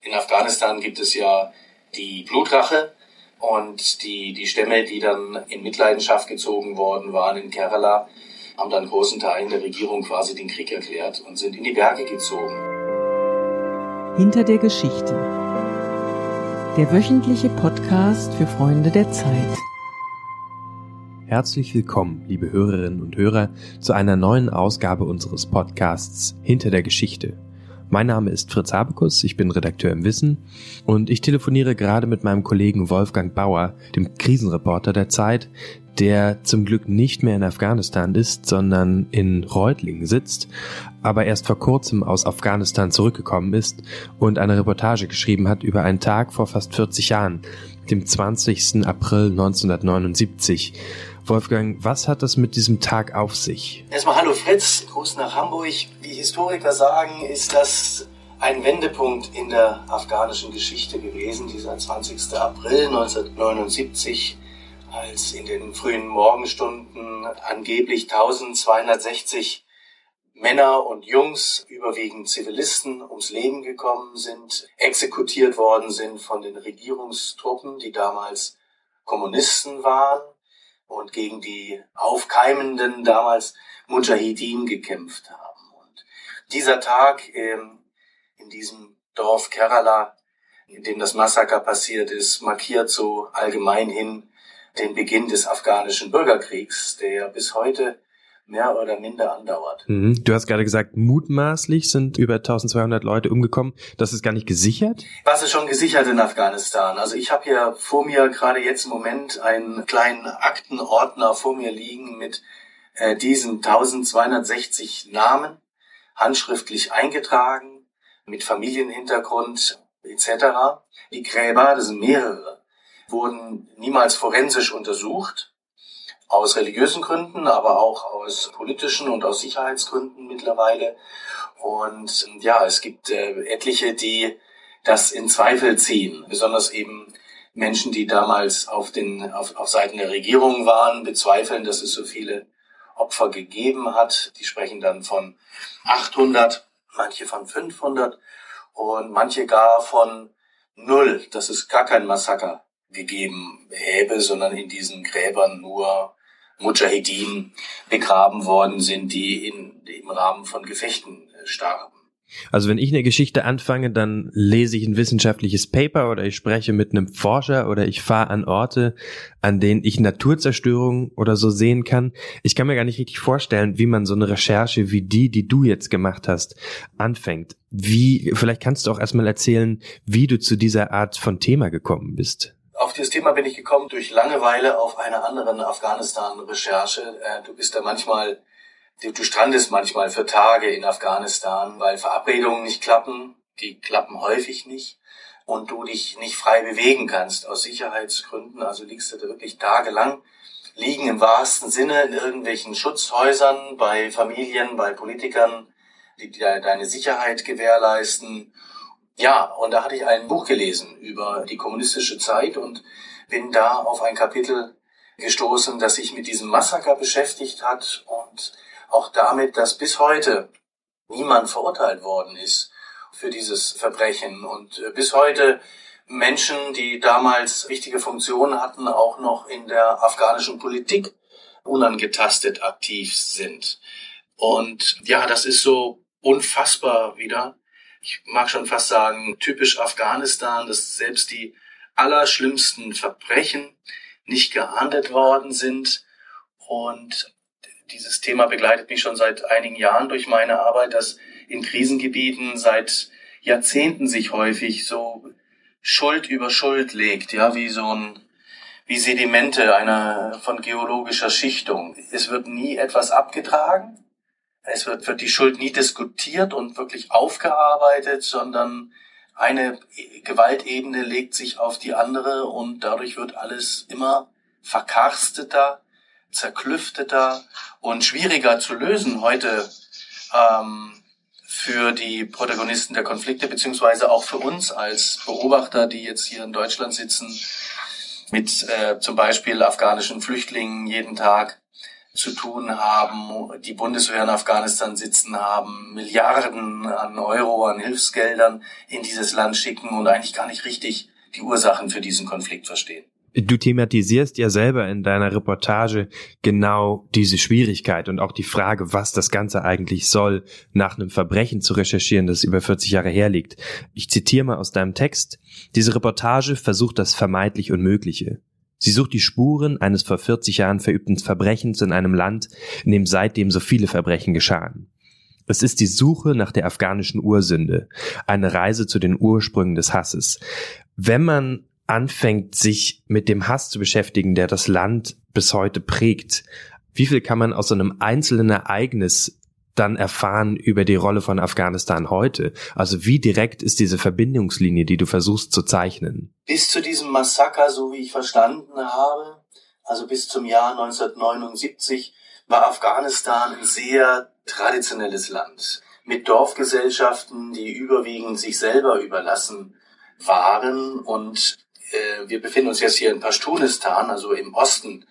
In Afghanistan gibt es ja die Blutrache und die, die Stämme, die dann in Mitleidenschaft gezogen worden waren in Kerala, haben dann großen Teilen der Regierung quasi den Krieg erklärt und sind in die Berge gezogen. Hinter der Geschichte. Der wöchentliche Podcast für Freunde der Zeit. Herzlich willkommen, liebe Hörerinnen und Hörer, zu einer neuen Ausgabe unseres Podcasts Hinter der Geschichte. Mein Name ist Fritz Habekus, ich bin Redakteur im Wissen und ich telefoniere gerade mit meinem Kollegen Wolfgang Bauer, dem Krisenreporter der Zeit, der zum Glück nicht mehr in Afghanistan ist, sondern in Reutlingen sitzt, aber erst vor kurzem aus Afghanistan zurückgekommen ist und eine Reportage geschrieben hat über einen Tag vor fast 40 Jahren, dem 20. April 1979. Wolfgang, was hat das mit diesem Tag auf sich? Erstmal hallo Fritz, Gruß nach Hamburg. Wie Historiker sagen, ist das ein Wendepunkt in der afghanischen Geschichte gewesen, dieser 20. April 1979, als in den frühen Morgenstunden angeblich 1260 Männer und Jungs, überwiegend Zivilisten, ums Leben gekommen sind, exekutiert worden sind von den Regierungstruppen, die damals Kommunisten waren und gegen die aufkeimenden damals Mujahideen gekämpft haben. Und dieser Tag ähm, in diesem Dorf Kerala, in dem das Massaker passiert ist, markiert so allgemein hin den Beginn des afghanischen Bürgerkriegs, der bis heute mehr oder minder andauert. Mhm. Du hast gerade gesagt, mutmaßlich sind über 1200 Leute umgekommen. Das ist gar nicht gesichert? Was ist schon gesichert in Afghanistan? Also ich habe hier vor mir gerade jetzt im Moment einen kleinen Aktenordner vor mir liegen mit äh, diesen 1260 Namen, handschriftlich eingetragen, mit Familienhintergrund etc. Die Gräber, das sind mehrere, wurden niemals forensisch untersucht aus religiösen Gründen, aber auch aus politischen und aus Sicherheitsgründen mittlerweile. Und ja, es gibt äh, etliche, die das in Zweifel ziehen, besonders eben Menschen, die damals auf den auf, auf Seiten der Regierung waren, bezweifeln, dass es so viele Opfer gegeben hat. Die sprechen dann von 800, manche von 500 und manche gar von null, dass es gar kein Massaker gegeben häbe, sondern in diesen Gräbern nur Mujahideen begraben worden sind, die in, im Rahmen von Gefechten äh, starben. Also wenn ich eine Geschichte anfange, dann lese ich ein wissenschaftliches Paper oder ich spreche mit einem Forscher oder ich fahre an Orte, an denen ich Naturzerstörung oder so sehen kann. Ich kann mir gar nicht richtig vorstellen, wie man so eine Recherche wie die, die du jetzt gemacht hast, anfängt. Wie, vielleicht kannst du auch erstmal erzählen, wie du zu dieser Art von Thema gekommen bist. Auf dieses Thema bin ich gekommen durch Langeweile auf einer anderen Afghanistan-Recherche. Äh, du bist da manchmal, du strandest manchmal für Tage in Afghanistan, weil Verabredungen nicht klappen. Die klappen häufig nicht. Und du dich nicht frei bewegen kannst aus Sicherheitsgründen. Also liegst du da wirklich tagelang liegen im wahrsten Sinne in irgendwelchen Schutzhäusern bei Familien, bei Politikern, die deine Sicherheit gewährleisten ja, und da hatte ich ein Buch gelesen über die kommunistische Zeit und bin da auf ein Kapitel gestoßen, das sich mit diesem Massaker beschäftigt hat und auch damit, dass bis heute niemand verurteilt worden ist für dieses Verbrechen und äh, bis heute Menschen, die damals wichtige Funktionen hatten, auch noch in der afghanischen Politik unangetastet aktiv sind. Und ja, das ist so unfassbar wieder, ich mag schon fast sagen, typisch Afghanistan, dass selbst die allerschlimmsten Verbrechen nicht geahndet worden sind. Und dieses Thema begleitet mich schon seit einigen Jahren durch meine Arbeit, dass in Krisengebieten seit Jahrzehnten sich häufig so Schuld über Schuld legt, ja, wie so ein, wie Sedimente einer von geologischer Schichtung. Es wird nie etwas abgetragen es wird, wird die Schuld nie diskutiert und wirklich aufgearbeitet, sondern eine Gewaltebene legt sich auf die andere und dadurch wird alles immer verkarsteter, zerklüfteter und schwieriger zu lösen heute ähm, für die Protagonisten der Konflikte, beziehungsweise auch für uns als Beobachter, die jetzt hier in Deutschland sitzen, mit äh, zum Beispiel afghanischen Flüchtlingen jeden Tag zu tun haben, die Bundeswehr in Afghanistan sitzen haben, Milliarden an Euro, an Hilfsgeldern in dieses Land schicken und eigentlich gar nicht richtig die Ursachen für diesen Konflikt verstehen. Du thematisierst ja selber in deiner Reportage genau diese Schwierigkeit und auch die Frage, was das Ganze eigentlich soll, nach einem Verbrechen zu recherchieren, das über 40 Jahre herliegt. Ich zitiere mal aus deinem Text. Diese Reportage versucht das vermeintlich Unmögliche. Sie sucht die Spuren eines vor 40 Jahren verübten Verbrechens in einem Land, in dem seitdem so viele Verbrechen geschahen. Es ist die Suche nach der afghanischen Ursünde, eine Reise zu den Ursprüngen des Hasses. Wenn man anfängt, sich mit dem Hass zu beschäftigen, der das Land bis heute prägt, wie viel kann man aus so einem einzelnen Ereignis dann erfahren über die Rolle von Afghanistan heute? Also wie direkt ist diese Verbindungslinie, die du versuchst zu zeichnen? Bis zu diesem Massaker, so wie ich verstanden habe, also bis zum Jahr 1979, war Afghanistan ein sehr traditionelles Land mit Dorfgesellschaften, die überwiegend sich selber überlassen waren und äh, wir befinden uns jetzt hier in Pashtunistan, also im Osten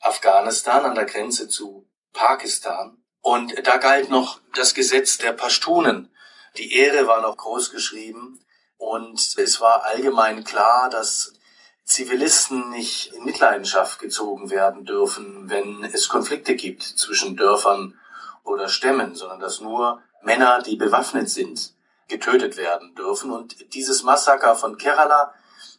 Afghanistan an der Grenze zu Pakistan. Und da galt noch das Gesetz der Pashtunen. Die Ehre war noch groß geschrieben und es war allgemein klar, dass Zivilisten nicht in Mitleidenschaft gezogen werden dürfen, wenn es Konflikte gibt zwischen Dörfern oder Stämmen, sondern dass nur Männer, die bewaffnet sind, getötet werden dürfen. Und dieses Massaker von Kerala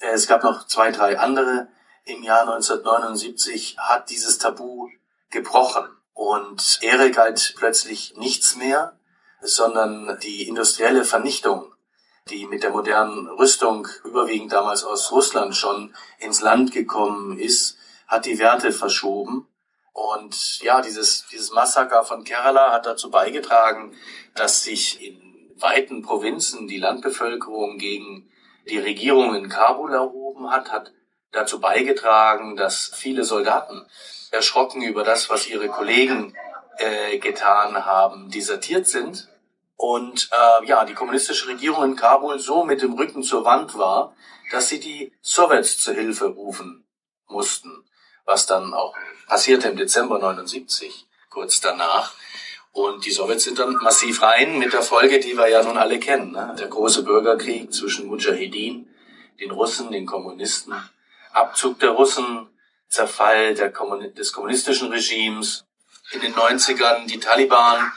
äh, es gab noch zwei, drei andere im Jahr 1979, hat dieses Tabu gebrochen. Und Ehre galt plötzlich nichts mehr, sondern die industrielle Vernichtung, die mit der modernen Rüstung überwiegend damals aus Russland schon ins Land gekommen ist, hat die Werte verschoben. Und ja, dieses, dieses Massaker von Kerala hat dazu beigetragen, dass sich in weiten Provinzen die Landbevölkerung gegen die Regierung in Kabul erhoben hat, hat dazu beigetragen, dass viele Soldaten erschrocken über das, was ihre Kollegen äh, getan haben, desertiert sind. Und äh, ja, die kommunistische Regierung in Kabul so mit dem Rücken zur Wand war, dass sie die Sowjets zur Hilfe rufen mussten, was dann auch passierte im Dezember 79, kurz danach. Und die Sowjets sind dann massiv rein mit der Folge, die wir ja nun alle kennen. Ne? Der große Bürgerkrieg zwischen Mujahedin, den Russen, den Kommunisten, Abzug der Russen, Zerfall der Kommun des kommunistischen Regimes, in den 90ern die Taliban,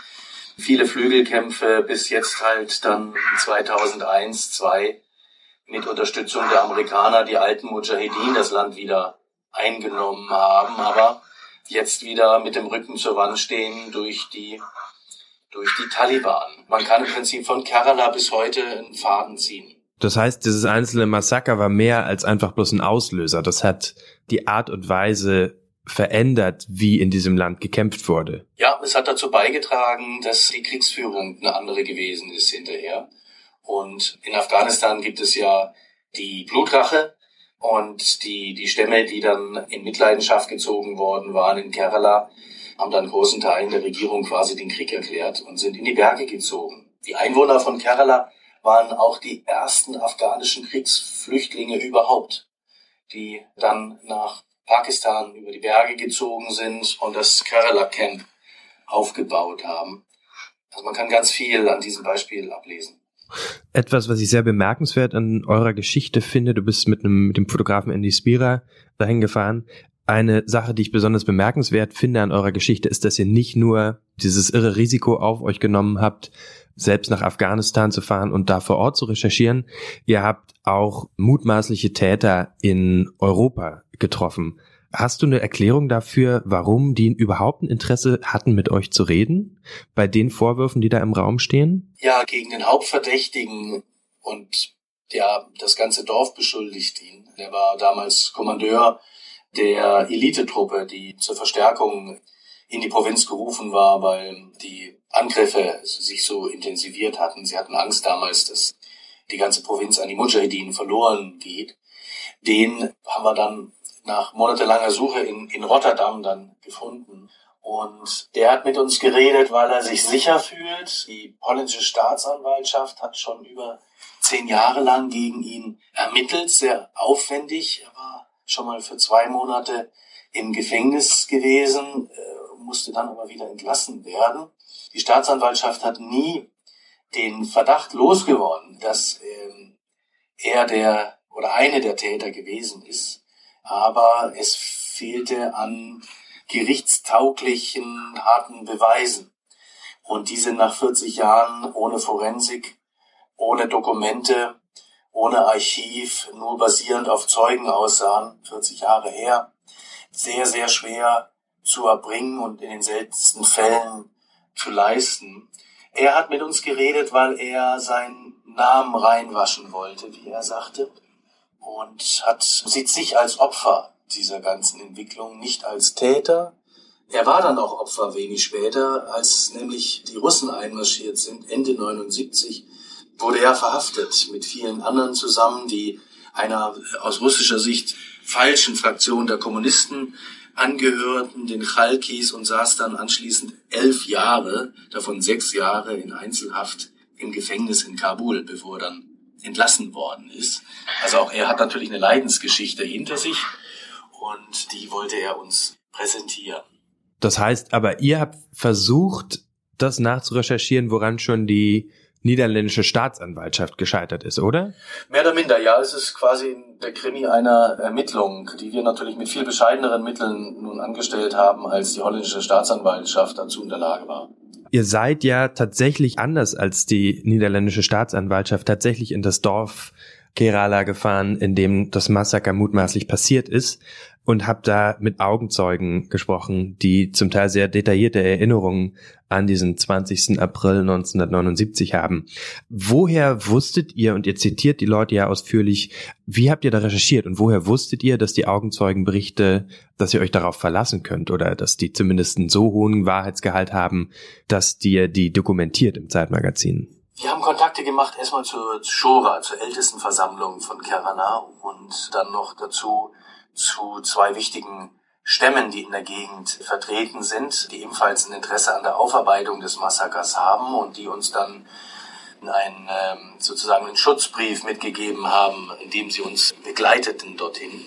viele Flügelkämpfe, bis jetzt halt dann 2001, 2 mit Unterstützung der Amerikaner die alten Mujahedin das Land wieder eingenommen haben. Aber jetzt wieder mit dem Rücken zur Wand stehen durch die, durch die Taliban. Man kann im Prinzip von Kerala bis heute einen Faden ziehen. Das heißt, dieses einzelne Massaker war mehr als einfach bloß ein Auslöser. Das hat die Art und Weise verändert, wie in diesem Land gekämpft wurde. Ja, es hat dazu beigetragen, dass die Kriegsführung eine andere gewesen ist hinterher. Und in Afghanistan gibt es ja die Blutrache, und die, die Stämme, die dann in Mitleidenschaft gezogen worden waren in Kerala, haben dann großen Teilen der Regierung quasi den Krieg erklärt und sind in die Berge gezogen. Die Einwohner von Kerala waren auch die ersten afghanischen Kriegsflüchtlinge überhaupt, die dann nach Pakistan über die Berge gezogen sind und das Kerala Camp aufgebaut haben. Also man kann ganz viel an diesem Beispiel ablesen. Etwas, was ich sehr bemerkenswert an eurer Geschichte finde, du bist mit, einem, mit dem Fotografen Andy Spira dahin gefahren. Eine Sache, die ich besonders bemerkenswert finde an eurer Geschichte, ist, dass ihr nicht nur dieses irre Risiko auf euch genommen habt, selbst nach Afghanistan zu fahren und da vor Ort zu recherchieren. Ihr habt auch mutmaßliche Täter in Europa getroffen. Hast du eine Erklärung dafür, warum die überhaupt ein Interesse hatten, mit euch zu reden? Bei den Vorwürfen, die da im Raum stehen? Ja, gegen den Hauptverdächtigen und der das ganze Dorf beschuldigt ihn. Der war damals Kommandeur der Elitetruppe, die zur Verstärkung in die Provinz gerufen war, weil die Angriffe sich so intensiviert hatten. Sie hatten Angst damals, dass die ganze Provinz an die Mujahideen verloren geht. Den haben wir dann nach monatelanger Suche in, in Rotterdam dann gefunden. Und der hat mit uns geredet, weil er sich sicher fühlt. Die polnische Staatsanwaltschaft hat schon über zehn Jahre lang gegen ihn ermittelt, sehr aufwendig. Er war schon mal für zwei Monate im Gefängnis gewesen, äh, musste dann aber wieder entlassen werden. Die Staatsanwaltschaft hat nie den Verdacht losgeworden, dass ähm, er der oder eine der Täter gewesen ist. Aber es fehlte an gerichtstauglichen, harten Beweisen. Und diese nach 40 Jahren ohne Forensik, ohne Dokumente, ohne Archiv, nur basierend auf Zeugenaussagen, 40 Jahre her, sehr, sehr schwer zu erbringen und in den seltensten Fällen zu leisten. Er hat mit uns geredet, weil er seinen Namen reinwaschen wollte, wie er sagte, und hat, sieht sich als Opfer dieser ganzen Entwicklung, nicht als Täter. Er war dann auch Opfer wenig später, als nämlich die Russen einmarschiert sind, Ende 79, wurde er verhaftet mit vielen anderen zusammen, die einer aus russischer Sicht falschen Fraktion der Kommunisten angehörten, den Chalkis, und saß dann anschließend elf Jahre, davon sechs Jahre in Einzelhaft im Gefängnis in Kabul, bevor er dann entlassen worden ist. Also auch er hat natürlich eine Leidensgeschichte hinter sich und die wollte er uns präsentieren. Das heißt aber, ihr habt versucht, das nachzurecherchieren, woran schon die niederländische Staatsanwaltschaft gescheitert ist, oder? Mehr oder minder, ja. Es ist quasi der Krimi einer Ermittlung, die wir natürlich mit viel bescheideneren Mitteln nun angestellt haben, als die holländische Staatsanwaltschaft dazu in der Lage war. Ihr seid ja tatsächlich anders als die niederländische Staatsanwaltschaft tatsächlich in das Dorf Kerala gefahren, in dem das Massaker mutmaßlich passiert ist und habe da mit Augenzeugen gesprochen, die zum Teil sehr detaillierte Erinnerungen an diesen 20. April 1979 haben. Woher wusstet ihr, und ihr zitiert die Leute ja ausführlich, wie habt ihr da recherchiert und woher wusstet ihr, dass die Augenzeugenberichte, dass ihr euch darauf verlassen könnt oder dass die zumindest einen so hohen Wahrheitsgehalt haben, dass ihr die dokumentiert im Zeitmagazin? Wir haben Kontakte gemacht erstmal zur Shora, zur ältesten Versammlung von Kerana und dann noch dazu zu zwei wichtigen Stämmen, die in der Gegend vertreten sind, die ebenfalls ein Interesse an der Aufarbeitung des Massakers haben und die uns dann einen ähm, sozusagen einen Schutzbrief mitgegeben haben, in dem sie uns begleiteten dorthin.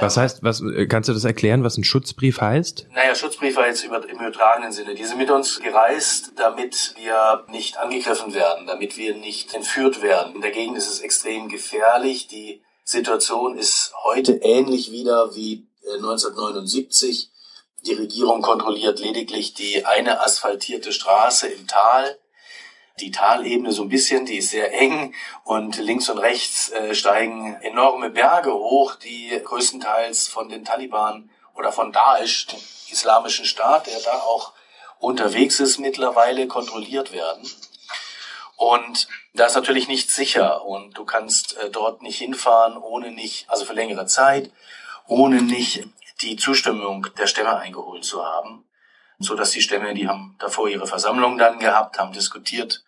Was heißt, was kannst du das erklären, was ein Schutzbrief heißt? Naja, Schutzbrief war jetzt im übertragenen Sinne. Die sind mit uns gereist, damit wir nicht angegriffen werden, damit wir nicht entführt werden. In der Gegend ist es extrem gefährlich. Die Situation ist heute ähnlich wieder wie 1979. Äh, die Regierung kontrolliert lediglich die eine asphaltierte Straße im Tal. Die Talebene so ein bisschen, die ist sehr eng und links und rechts äh, steigen enorme Berge hoch, die größtenteils von den Taliban oder von Daesh, dem islamischen Staat, der da auch unterwegs ist, mittlerweile kontrolliert werden. Und da ist natürlich nicht sicher und du kannst äh, dort nicht hinfahren, ohne nicht, also für längere Zeit, ohne nicht die Zustimmung der Stämme eingeholt zu haben. So dass die Stämme, die haben davor ihre Versammlung dann gehabt, haben diskutiert,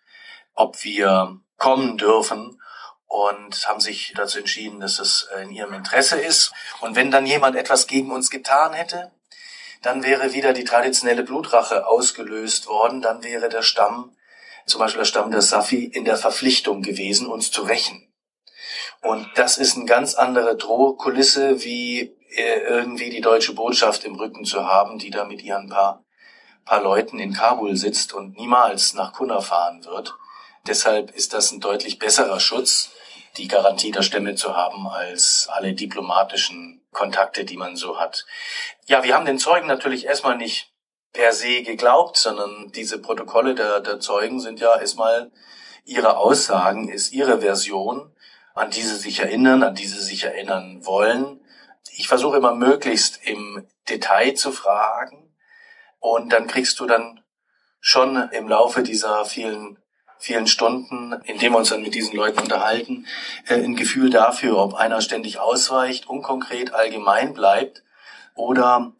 ob wir kommen dürfen und haben sich dazu entschieden, dass es äh, in ihrem Interesse ist. Und wenn dann jemand etwas gegen uns getan hätte, dann wäre wieder die traditionelle Blutrache ausgelöst worden, dann wäre der Stamm zum Beispiel der Stamm der Safi, in der Verpflichtung gewesen, uns zu rächen. Und das ist eine ganz andere Drohkulisse, wie äh, irgendwie die deutsche Botschaft im Rücken zu haben, die da mit ihren paar, paar Leuten in Kabul sitzt und niemals nach Kunna fahren wird. Deshalb ist das ein deutlich besserer Schutz, die Garantie der Stämme zu haben, als alle diplomatischen Kontakte, die man so hat. Ja, wir haben den Zeugen natürlich erstmal nicht per se geglaubt, sondern diese Protokolle der, der Zeugen sind ja erstmal ihre Aussagen, ist ihre Version, an die sie sich erinnern, an die sie sich erinnern wollen. Ich versuche immer möglichst im Detail zu fragen und dann kriegst du dann schon im Laufe dieser vielen vielen Stunden, indem wir uns dann mit diesen Leuten unterhalten, äh, ein Gefühl dafür, ob einer ständig ausweicht, unkonkret allgemein bleibt oder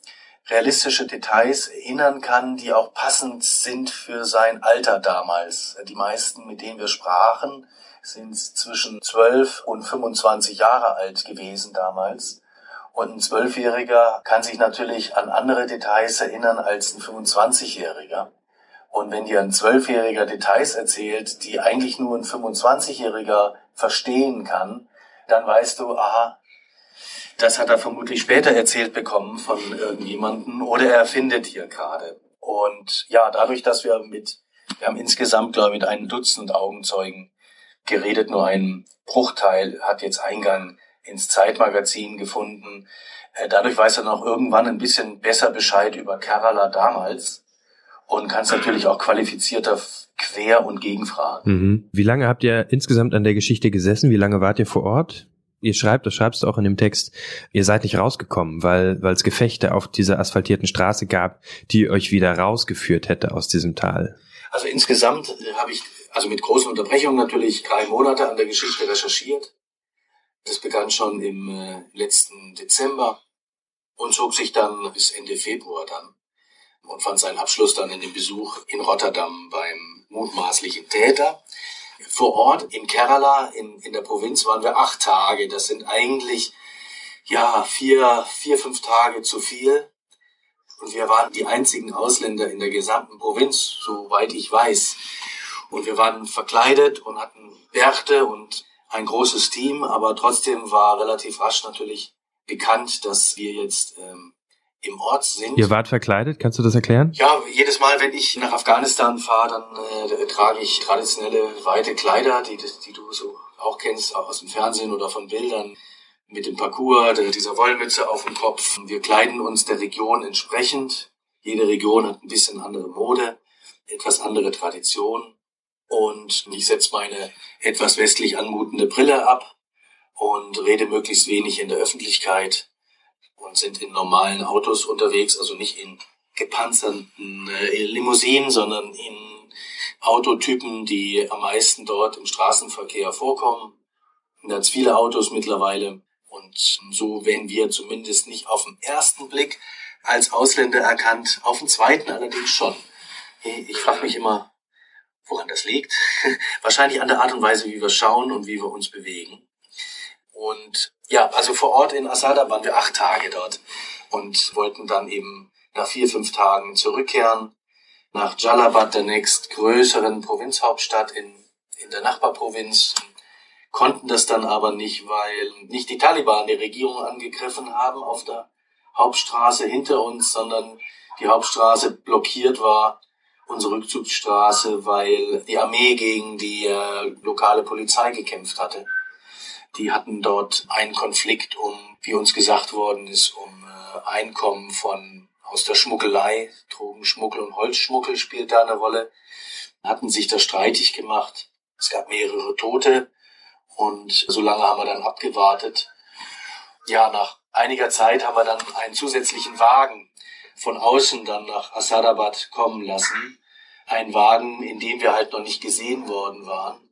realistische Details erinnern kann, die auch passend sind für sein Alter damals. Die meisten, mit denen wir sprachen, sind zwischen 12 und 25 Jahre alt gewesen damals. Und ein Zwölfjähriger kann sich natürlich an andere Details erinnern als ein 25-Jähriger. Und wenn dir ein Zwölfjähriger Details erzählt, die eigentlich nur ein 25-Jähriger verstehen kann, dann weißt du, aha, das hat er vermutlich später erzählt bekommen von irgendjemanden oder er findet hier gerade. Und ja, dadurch, dass wir mit, wir haben insgesamt, glaube ich, mit einem Dutzend Augenzeugen geredet, nur ein Bruchteil hat jetzt Eingang ins Zeitmagazin gefunden. Äh, dadurch weiß er noch irgendwann ein bisschen besser Bescheid über Kerala damals und kann es natürlich auch qualifizierter quer- und gegenfragen. Mhm. Wie lange habt ihr insgesamt an der Geschichte gesessen? Wie lange wart ihr vor Ort? Ihr schreibt, das schreibst du auch in dem Text, ihr seid nicht rausgekommen, weil weil es Gefechte auf dieser asphaltierten Straße gab, die euch wieder rausgeführt hätte aus diesem Tal. Also insgesamt äh, habe ich, also mit großen Unterbrechungen natürlich drei Monate an der Geschichte recherchiert. Das begann schon im äh, letzten Dezember und zog sich dann bis Ende Februar dann und fand seinen Abschluss dann in dem Besuch in Rotterdam beim mutmaßlichen Täter. Vor Ort in Kerala, in, in der Provinz, waren wir acht Tage. Das sind eigentlich, ja, vier, vier, fünf Tage zu viel. Und wir waren die einzigen Ausländer in der gesamten Provinz, soweit ich weiß. Und wir waren verkleidet und hatten Bärte und ein großes Team, aber trotzdem war relativ rasch natürlich bekannt, dass wir jetzt ähm, im Ort sind. Ihr wart verkleidet, kannst du das erklären? Ja, jedes Mal, wenn ich nach Afghanistan fahre, dann äh, trage ich traditionelle weite Kleider, die, die du so auch kennst, auch aus dem Fernsehen oder von Bildern, mit dem Parcours, dieser Wollmütze auf dem Kopf. Wir kleiden uns der Region entsprechend. Jede Region hat ein bisschen andere Mode, etwas andere Tradition. Und ich setze meine etwas westlich anmutende Brille ab und rede möglichst wenig in der Öffentlichkeit und sind in normalen Autos unterwegs, also nicht in gepanzerten äh, Limousinen, sondern in Autotypen, die am meisten dort im Straßenverkehr vorkommen. Ganz viele Autos mittlerweile. Und so werden wir zumindest nicht auf den ersten Blick als Ausländer erkannt, auf den zweiten allerdings schon. Ich frage mich immer, woran das liegt. Wahrscheinlich an der Art und Weise, wie wir schauen und wie wir uns bewegen. Und ja, also vor Ort in Asada waren wir acht Tage dort und wollten dann eben nach vier, fünf Tagen zurückkehren nach Jalabad, der nächstgrößeren Provinzhauptstadt in, in der Nachbarprovinz, konnten das dann aber nicht, weil nicht die Taliban die Regierung angegriffen haben auf der Hauptstraße hinter uns, sondern die Hauptstraße blockiert war, unsere Rückzugsstraße, weil die Armee gegen die äh, lokale Polizei gekämpft hatte. Die hatten dort einen Konflikt um, wie uns gesagt worden ist, um äh, Einkommen von aus der Schmuggelei, Drogenschmuggel und Holzschmuggel spielt da eine Rolle, hatten sich da streitig gemacht. Es gab mehrere Tote und so lange haben wir dann abgewartet. Ja, nach einiger Zeit haben wir dann einen zusätzlichen Wagen von außen dann nach Assadabad kommen lassen. Ein Wagen, in dem wir halt noch nicht gesehen worden waren.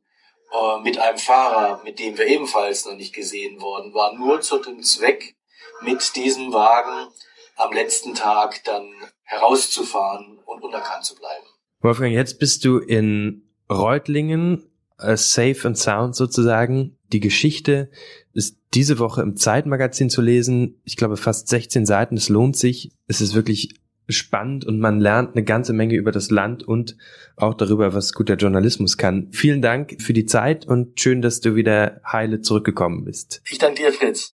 Äh, mit einem Fahrer, mit dem wir ebenfalls noch nicht gesehen worden waren, nur zu dem Zweck, mit diesem Wagen am letzten Tag dann herauszufahren und unerkannt zu bleiben. Wolfgang, jetzt bist du in Reutlingen, uh, safe and sound sozusagen. Die Geschichte ist diese Woche im Zeitmagazin zu lesen. Ich glaube fast 16 Seiten. Es lohnt sich. Es ist wirklich spannend und man lernt eine ganze Menge über das Land und auch darüber, was guter Journalismus kann. Vielen Dank für die Zeit und schön, dass du wieder heile zurückgekommen bist. Ich danke dir, Fritz.